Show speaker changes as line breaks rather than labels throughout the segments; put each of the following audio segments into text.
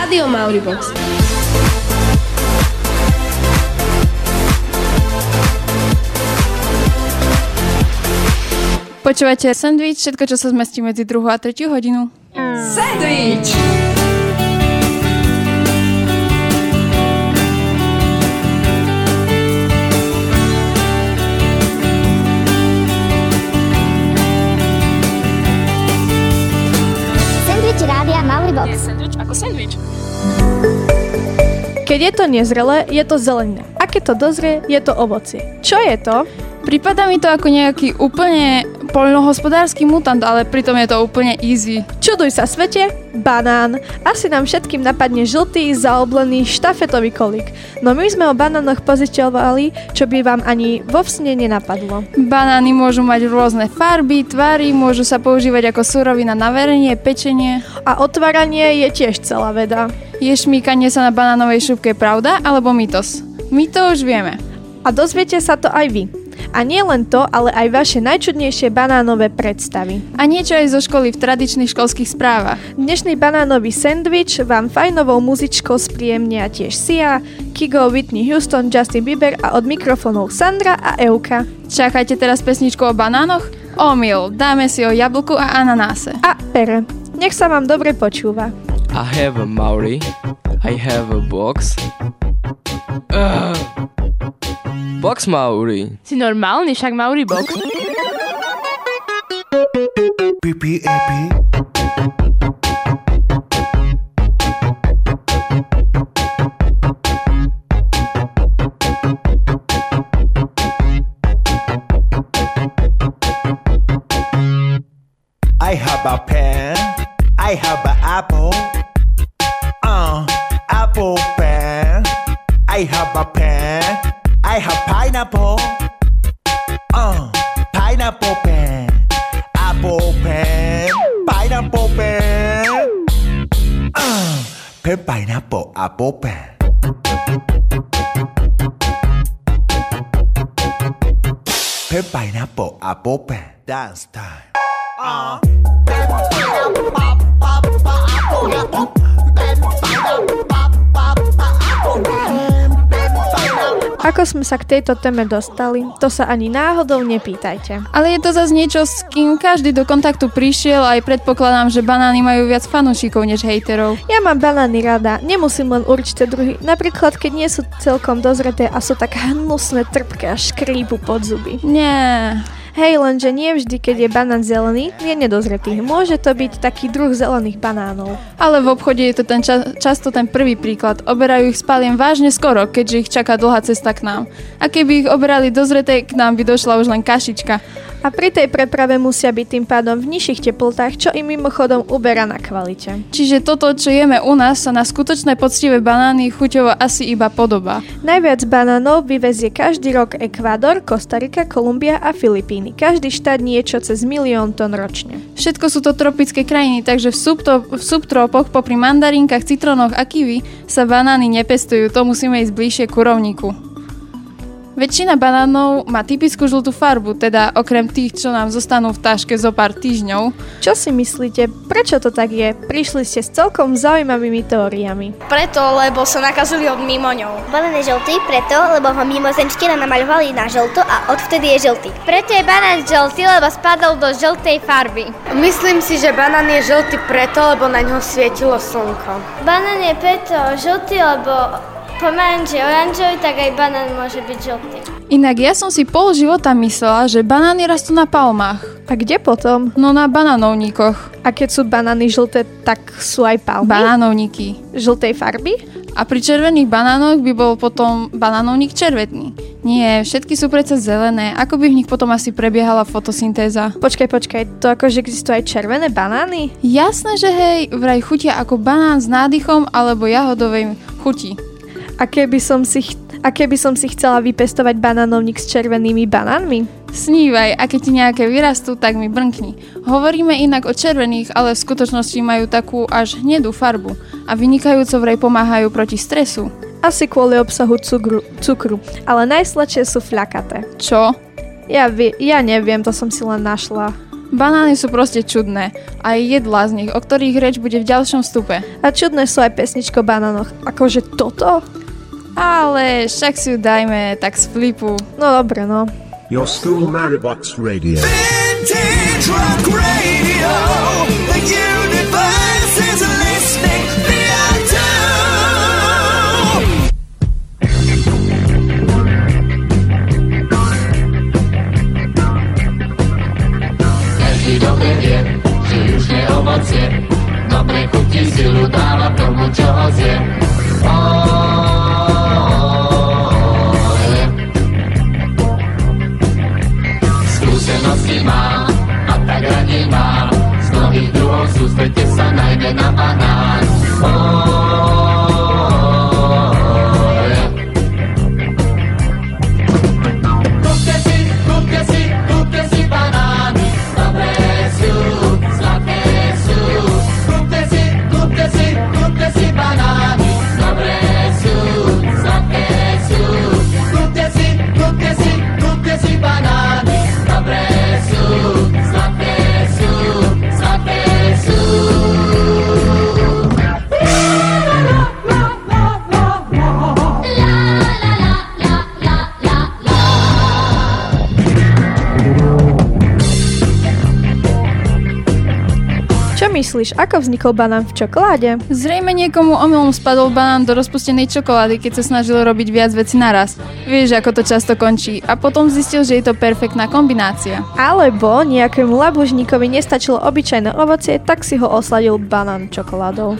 Rádio Mauribox.
Počúvate sandwich, všetko, čo sa zmestí medzi druhú a tretiu hodinu.
Sandwich!
Sandwich
Sandwich ako sandwich.
Keď je to nezrelé, je to zelenina. A keď to dozrie, je to ovocie. Čo je to?
Prípada mi to ako nejaký úplne poľnohospodársky mutant, ale pritom je to úplne easy.
Čuduj sa svete, banán. Asi nám všetkým napadne žltý, zaoblený štafetový kolík. No my sme o banánoch poziťovali, čo by vám ani vo sne nenapadlo.
Banány môžu mať rôzne farby, tvary, môžu sa používať ako surovina na verenie, pečenie.
A otváranie je tiež celá veda.
Je šmíkanie sa na banánovej šupke pravda alebo mýtos? My to už vieme.
A dozviete sa to aj vy. A nie len to, ale aj vaše najčudnejšie banánové predstavy.
A niečo aj zo školy v tradičných školských správach.
Dnešný banánový sendvič vám fajnovou muzičkou spríjemnia tiež Sia, Kigo, Whitney Houston, Justin Bieber a od mikrofónov Sandra a Euka.
Čakajte teraz pesničku o banánoch? Omyl, dáme si o jablku a ananáse.
A pere. Nech sa vám dobre počúva.
I have a Maori. I have a box. Ugh. Box Maori.
Si normálny, však Mauri box.
PPAP I have a pen. I have an apple. Uh, apple pen. I have a pen. I have pineapple. Uh, pineapple pen. Apple pen. Pineapple pen. Uh, pen pineapple apple pen. เพปไปนะโปะอาโปแปะดันสไตล์อ่าเป๊ปไปนะปับปับปะอาโปนะปุ๊บ
Ako sme sa k tejto téme dostali, to sa ani náhodou nepýtajte.
Ale je to zase niečo, s kým každý do kontaktu prišiel a aj predpokladám, že banány majú viac fanúšikov než hejterov.
Ja mám banány rada, nemusím len určité druhy, napríklad keď nie sú celkom dozreté a sú tak hnusné, trpké a škrípu pod zuby.
Nie.
Hej, lenže nie vždy, keď je banán zelený, je nedozretý. Môže to byť taký druh zelených banánov.
Ale v obchode je to ten ča- často ten prvý príklad. Oberajú ich s paliem vážne skoro, keďže ich čaká dlhá cesta k nám. A keby ich oberali dozreté, k nám by došla už len kašička.
A pri tej preprave musia byť tým pádom v nižších teplotách, čo im mimochodom uberá na kvalite.
Čiže toto, čo jeme u nás, sa na skutočné poctivé banány chuťovo asi iba podobá.
Najviac banánov vyvezie každý rok Ekvádor, Kostarika, Kolumbia a Filipíny. Každý štát niečo cez milión tón ročne.
Všetko sú to tropické krajiny, takže v, subto- v subtropoch popri mandarinkách, citronoch a kiwi sa banány nepestujú, to musíme ísť bližšie ku rovníku. Väčšina banánov má typickú žltú farbu, teda okrem tých, čo nám zostanú v taške zo pár týždňov.
Čo si myslíte, prečo to tak je? Prišli ste s celkom zaujímavými teóriami.
Preto, lebo sa nakazili od mimoňov.
Banán je žltý preto, lebo ho mimozemština namaľovali na žlto a odvtedy je žltý.
Preto je banán žltý, lebo spadol do žltej farby.
Myslím si, že banán je žltý preto, lebo na ňo svietilo slnko.
Banán je preto žltý, lebo pomaranč je oranžový, tak aj banán môže byť žltý.
Inak ja som si pol života myslela, že banány rastú na palmách.
A kde potom?
No na banánovníkoch.
A keď sú banány žlté, tak sú aj palmy?
Banánovníky.
Žltej farby?
A pri červených banánoch by bol potom banánovník červetný. Nie, všetky sú predsa zelené. Ako by v nich potom asi prebiehala fotosyntéza?
Počkaj, počkaj, to akože existujú aj červené banány?
Jasné, že hej, vraj chutia ako banán s nádychom alebo jahodovej chuti.
A keby som si, a keby som si chcela vypestovať banánovník s červenými banánmi?
Snívaj, a keď ti nejaké vyrastú, tak mi brnkni. Hovoríme inak o červených, ale v skutočnosti majú takú až hnedú farbu a vynikajúco vraj pomáhajú proti stresu.
Asi kvôli obsahu cukru, cukru, ale najsladšie sú fľakaté.
Čo?
Ja, vie, ja neviem, to som si len našla.
Banány sú proste čudné. A je jedla z nich, o ktorých reč bude v ďalšom vstupe.
A čudné sú aj pesničko o banánoch. Akože toto?
Ale však si ju dajme tak z flipu.
No dobre, no.
Your school Maribox Radio.
Vintage rock radio.
Myslíš, ako vznikol banán v čokoláde?
Zrejme niekomu omylom spadol banán do rozpustenej čokolády, keď sa snažil robiť viac vecí naraz. Vieš, ako to často končí. A potom zistil, že je to perfektná kombinácia.
Alebo nejakému labužníkovi nestačilo obyčajné ovocie, tak si ho osladil banán čokoládou.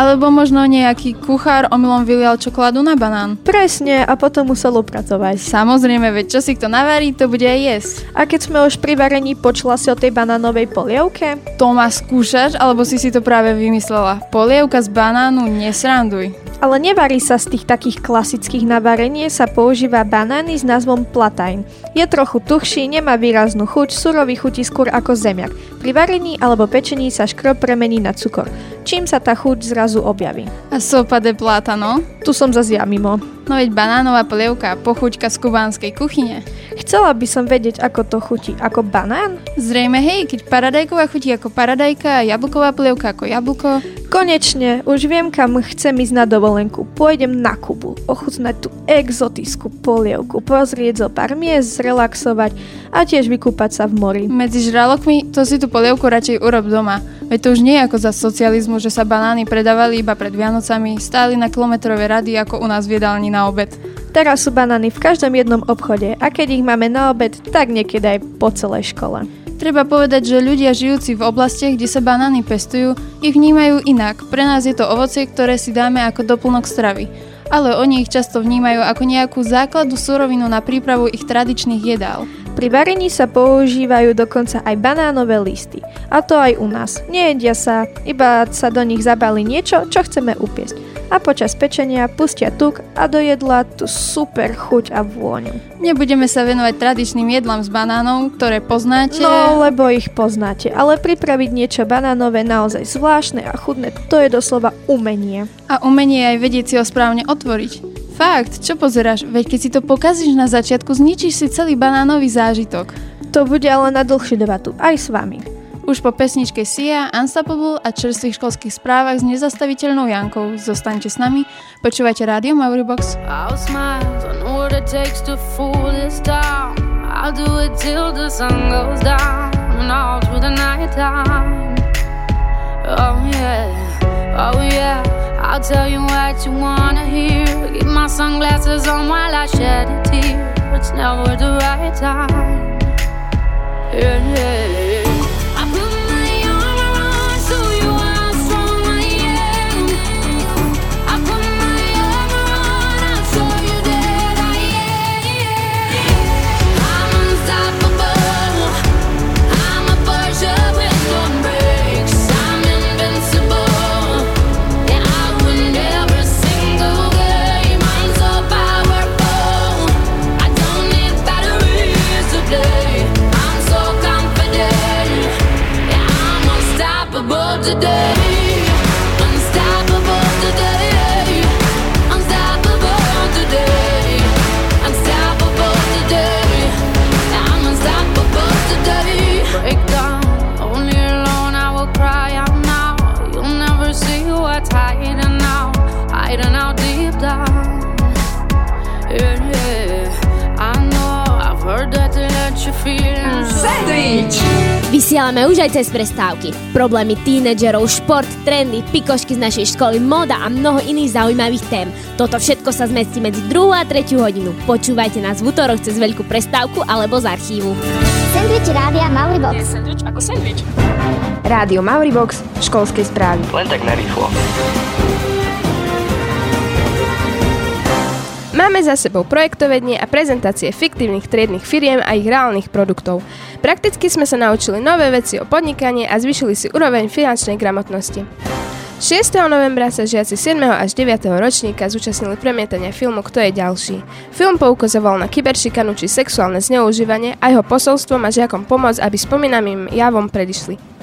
Alebo možno nejaký kuchár omylom vylial čokoládu na banán.
Presne, a potom musel upratovať.
Samozrejme, veď čo si kto navarí, to bude aj jesť.
A keď sme už pri varení, počula si o tej banánovej polievke?
To má skúšaš, alebo si si to práve vymyslela? Polievka z banánu nesranduj.
Ale nevarí sa z tých takých klasických na varenie, sa používa banány s názvom platajn. Je trochu tuhší, nemá výraznú chuť, surový chutí skôr ako zemiak. Pri varení alebo pečení sa škrob premení na cukor, čím sa tá chuť zrazu objaví.
A sopa de plátano?
Tu som zase ja mimo.
No veď banánová polievka, pochuťka z kubánskej kuchyne.
Chcela by som vedieť, ako to chutí. Ako banán?
Zrejme hej, keď paradajková chutí ako paradajka a jablková polievka ako jablko.
Konečne, už viem, kam chcem ísť na dovolenku. Pôjdem na Kubu, ochutnať tú exotickú polievku, pozrieť zo pár miest, zrelaxovať a tiež vykúpať sa v mori.
Medzi žralokmi to si tú polievku radšej urob doma. Veď to už nie je ako za socializmu, že sa banány predávali iba pred Vianocami, stáli na kilometrové rady ako u nás v jedálni na obed.
Teraz sú banány v každom jednom obchode a keď ich máme na obed, tak niekedy aj po celej škole.
Treba povedať, že ľudia žijúci v oblastiach, kde sa banány pestujú, ich vnímajú inak. Pre nás je to ovocie, ktoré si dáme ako doplnok stravy. Ale oni ich často vnímajú ako nejakú základnú surovinu na prípravu ich tradičných jedál.
Pri varení sa používajú dokonca aj banánové listy. A to aj u nás. Nejedia sa, iba sa do nich zabali niečo, čo chceme upiesť. A počas pečenia pustia tuk a do jedla tú super chuť a vôňu.
Nebudeme sa venovať tradičným jedlám s banánov, ktoré poznáte.
No, lebo ich poznáte. Ale pripraviť niečo banánové naozaj zvláštne a chudné, to je doslova umenie.
A umenie aj vedieť si ho správne otvoriť. Fakt, čo pozeráš? Veď keď si to pokazíš na začiatku, zničíš si celý banánový zážitok.
To bude ale na dlhšiu debatu, aj s vami.
Už po pesničke Sia, Unstoppable a čerstvých školských správach s nezastaviteľnou Jankou. Zostaňte s nami, počúvajte rádio Mauribox.
I'll smile, I know it takes to fool this town. I'll do it till the sun goes down and the night time. Oh yeah, oh yeah. I'll tell you what you wanna hear. Keep my sunglasses on while I shed a tear. It's never the right time.
Vysielame už aj cez prestávky. Problémy tínedžerov, šport, trendy, pikošky z našej školy, moda a mnoho iných zaujímavých tém. Toto všetko sa zmestí medzi 2 a 3 hodinu. Počúvajte nás v útorok cez veľkú prestávku alebo z archívu.
Sandwich rádia Mauribox.
Nie sandwich ako sandwich.
Rádio Mauribox, školskej správy.
Len tak narýchlo.
Máme za sebou projektovednie a prezentácie fiktívnych triednych firiem a ich reálnych produktov. Prakticky sme sa naučili nové veci o podnikaní a zvyšili si úroveň finančnej gramotnosti. 6. novembra sa žiaci 7. až 9. ročníka zúčastnili premietania filmu Kto je ďalší. Film poukazoval na kyberšikanu či sexuálne zneužívanie a jeho posolstvo má žiakom pomôcť, aby spomínaným javom predišli.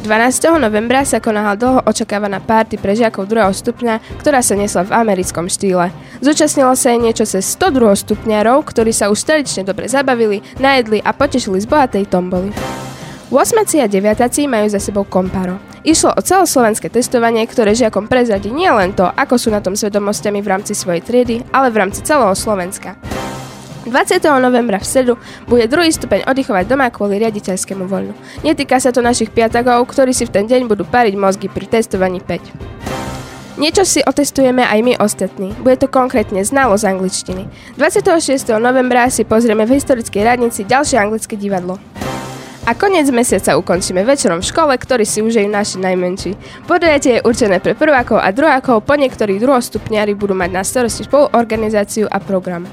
12. novembra sa konala dlho očakávaná párty pre žiakov 2. stupňa, ktorá sa nesla v americkom štýle. Zúčastnilo sa jej niečo cez 102 stupňarov, ktorí sa už tradične dobre zabavili, najedli a potešili z bohatej tomboly. 8. a 9. majú za sebou komparo. Išlo o celoslovenské testovanie, ktoré žiakom prezradí nielen to, ako sú na tom s vedomosťami v rámci svojej triedy, ale v rámci celého Slovenska. 20. novembra v stredu bude druhý stupeň oddychovať doma kvôli riaditeľskému voľnu. Netýka sa to našich piatagov, ktorí si v ten deň budú pariť mozgy pri testovaní 5. Niečo si otestujeme aj my ostatní. Bude to konkrétne znalosť angličtiny. 26. novembra si pozrieme v historickej radnici ďalšie anglické divadlo. A koniec mesiaca ukončíme večerom v škole, ktorý si užijú naši najmenší. Podujatie je určené pre prvákov a druhákov, po niektorých druhostupňári budú mať na starosti spoluorganizáciu a program.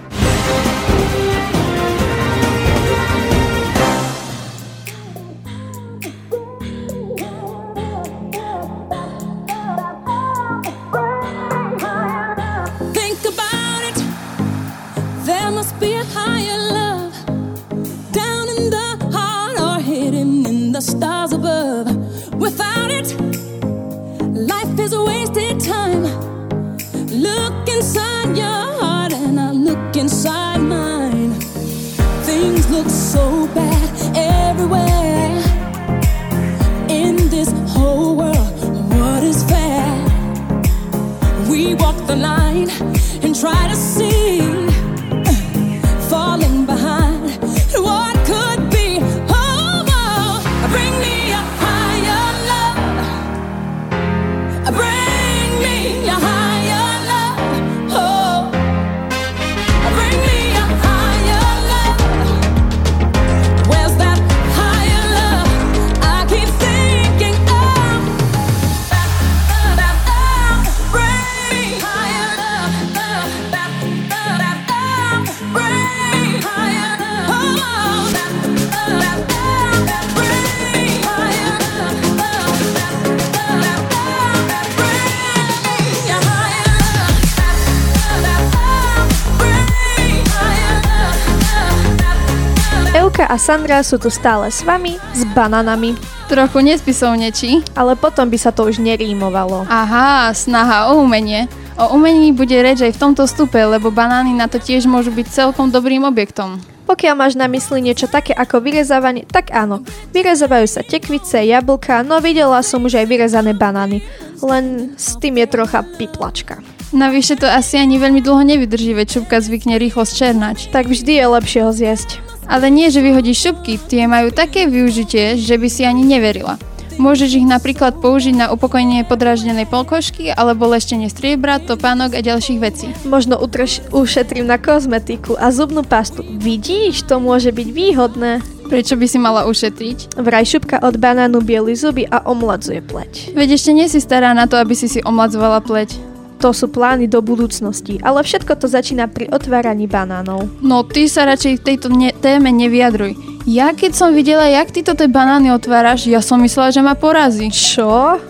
A
Sandra sú tu stále s vami, s bananami.
Trochu nespisovnečí.
Ale potom by sa to už nerímovalo.
Aha, snaha o umenie. O umení bude reč aj v tomto stupe, lebo banány na to tiež môžu byť celkom dobrým objektom.
Pokiaľ máš na mysli niečo také ako vyrezávanie, tak áno. Vyrezávajú sa tekvice, jablka, no videla som už aj vyrezané banány. Len s tým je trocha piplačka.
Navyše to asi ani veľmi dlho nevydrží, veď šupka zvykne rýchlo zčernať.
Tak vždy je lepšie ho zjesť.
Ale nie, že vyhodíš šupky, tie majú také využitie, že by si ani neverila. Môžeš ich napríklad použiť na upokojenie podráždenej polkošky alebo leštenie striebra, topánok a ďalších vecí.
Možno utrž, ušetrím na kozmetiku a zubnú pastu. Vidíš, to môže byť výhodné.
Prečo by si mala ušetriť?
Vraj šupka od banánu bieli zuby a omladzuje pleť.
Veď ešte nie si stará na to, aby si si omladzovala pleť.
To sú plány do budúcnosti, ale všetko to začína pri otváraní banánov.
No ty sa radšej v tejto ne- téme nevyjadruj. Ja keď som videla, jak ty toto banány otváraš, ja som myslela, že ma porazí.
Čo?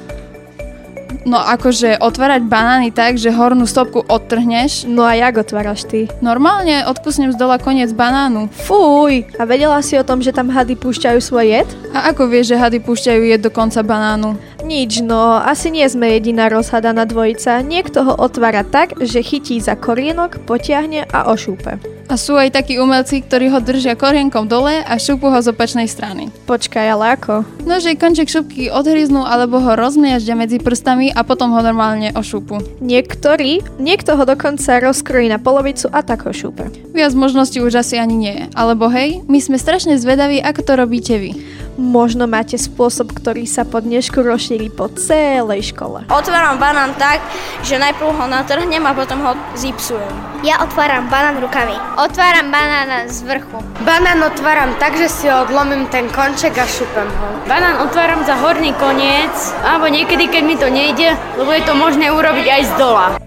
No akože otvárať banány tak, že hornú stopku odtrhneš.
No a jak otváraš ty?
Normálne odkusnem z dola koniec banánu.
Fuj! A vedela si o tom, že tam hady púšťajú svoj jed?
A ako vieš, že hady púšťajú jed do konca banánu?
Nič, no asi nie sme jediná rozhadaná dvojica. Niekto ho otvára tak, že chytí za korienok, potiahne a ošúpe.
A sú aj takí umelci, ktorí ho držia korienkom dole a šupu ho z opačnej strany.
Počkaj, ale ako?
No, že konček šupky odhryznú alebo ho rozmiaždia medzi prstami a potom ho normálne ošúpu.
Niektorí, niekto ho dokonca rozkrojí na polovicu a tak ho šúpe.
Viac možností už asi ani nie. Alebo hej, my sme strašne zvedaví, ako to robíte vy.
Možno máte spôsob, ktorý sa po dnešku rozšíri po celej škole.
Otváram banán tak, že najprv ho natrhnem a potom ho zipsujem.
Ja otváram banán rukami.
Otváram banána z vrchu.
Banán otváram tak, že si odlomím ten konček a šupem ho.
Banán otváram za horný koniec, alebo niekedy, keď mi to nejde, lebo je to možné urobiť aj z dola.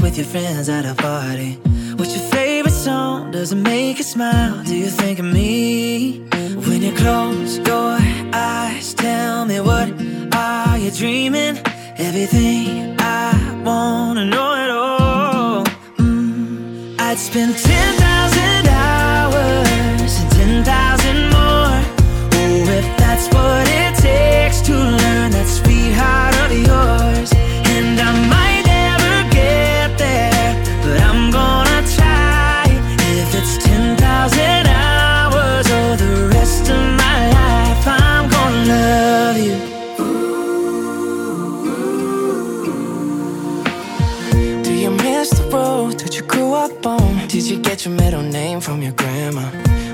With your friends at a party? What's your favorite song? Does it make you smile? Do you think of me? When you close your eyes, tell me what are you dreaming? Everything I wanna know at all. Mm, I'd spend 10,000 your middle name from your grandma?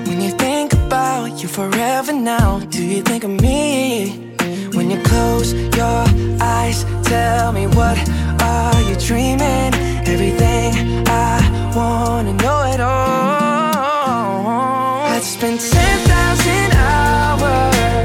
When you think about you forever now, do you think of me? When you close your eyes, tell me what are you dreaming? Everything I wanna know it all. I'd spend 10,000 hours.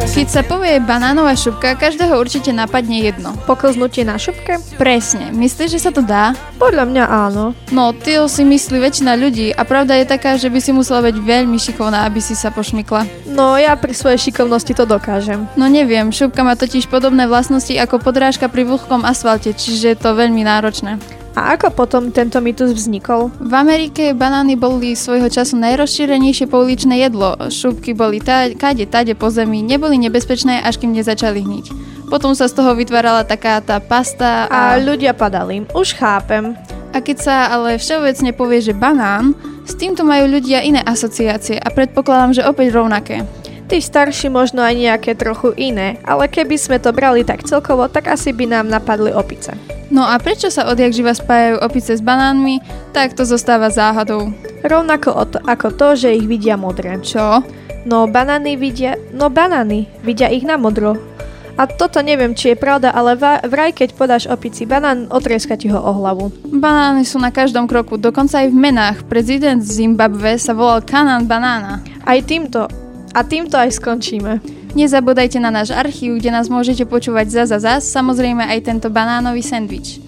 Keď sa povie banánová šupka, každého určite napadne jedno.
Poklznutie na šupke?
Presne. Myslíš, že sa to dá?
Podľa mňa áno.
No, ty si myslí väčšina ľudí a pravda je taká, že by si musela byť veľmi šikovná, aby si sa pošmykla.
No ja pri svojej šikovnosti to dokážem.
No neviem, šupka má totiž podobné vlastnosti ako podrážka pri vlhkom asfalte, čiže je to veľmi náročné.
A ako potom tento mýtus vznikol?
V Amerike banány boli svojho času najrozšírenejšie pouličné jedlo. Šupky boli tá, kade, tade po zemi, neboli nebezpečné, až kým nezačali hniť. Potom sa z toho vytvárala taká tá pasta
A
a...
ľudia padali. Už chápem.
A keď sa ale všeobecne povie, že banán, s týmto majú ľudia iné asociácie a predpokladám, že opäť rovnaké.
Tí starší možno aj nejaké trochu iné, ale keby sme to brali tak celkovo, tak asi by nám napadli opice.
No a prečo sa odjak živa spájajú opice s banánmi, tak to zostáva záhadou.
Rovnako to, ako to, že ich vidia modré.
Čo?
No banány vidia, no banány, vidia ich na modro. A toto neviem, či je pravda, ale vraj keď podáš opici banán, otrieska ti ho o hlavu.
Banány sú na každom kroku, dokonca aj v menách. Prezident Zimbabwe sa volal Kanan Banána.
Aj týmto, a týmto aj skončíme.
Nezabudajte na náš archív, kde nás môžete počúvať zas a zas, samozrejme aj tento banánový sendvič.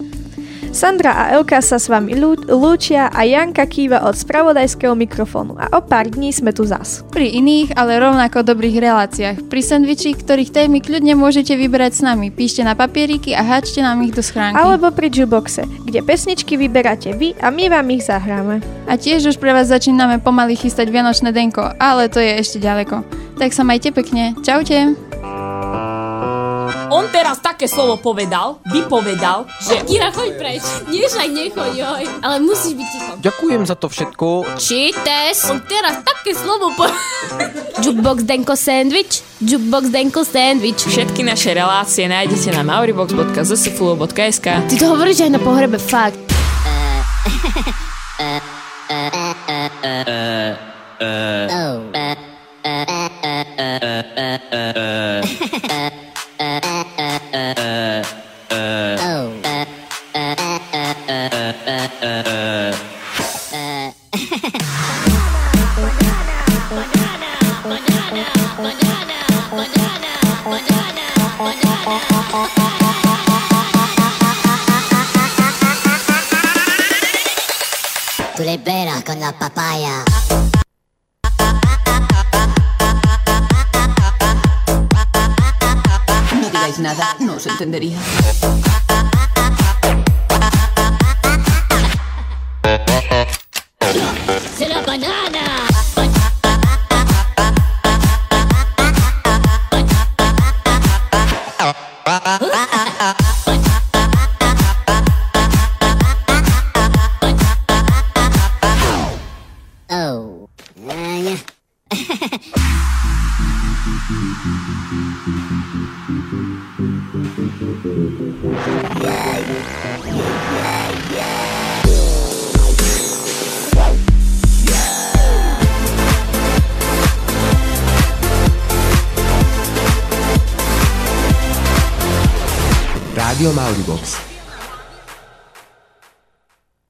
Sandra a Elka sa s vami lú- lúčia a Janka kýva od spravodajského mikrofónu a o pár dní sme tu zas.
Pri iných, ale rovnako dobrých reláciách. Pri sendviči, ktorých témy kľudne môžete vyberať s nami. Píšte na papieriky a háčte nám ich do schránky.
Alebo pri jukeboxe, kde pesničky vyberáte vy a my vám ich zahráme.
A tiež už pre vás začíname pomaly chystať Vianočné denko, ale to je ešte ďaleko. Tak sa majte pekne. Čaute.
On teraz také slovo povedal, vypovedal, že...
Kira, choď preč. Nie, však nechoď, joj. Ale musíš byť ticho.
Ďakujem za to všetko.
Čítes? On teraz také slovo po... Jukebox Denko Sandwich? Jukebox Denko Sandwich.
Všetky naše relácie nájdete na mauribox.zsflu.sk
Ty to hovoríš aj na pohrebe, fakt.
Oh. Oh.
Tú le veras con la papaya.
Entendería.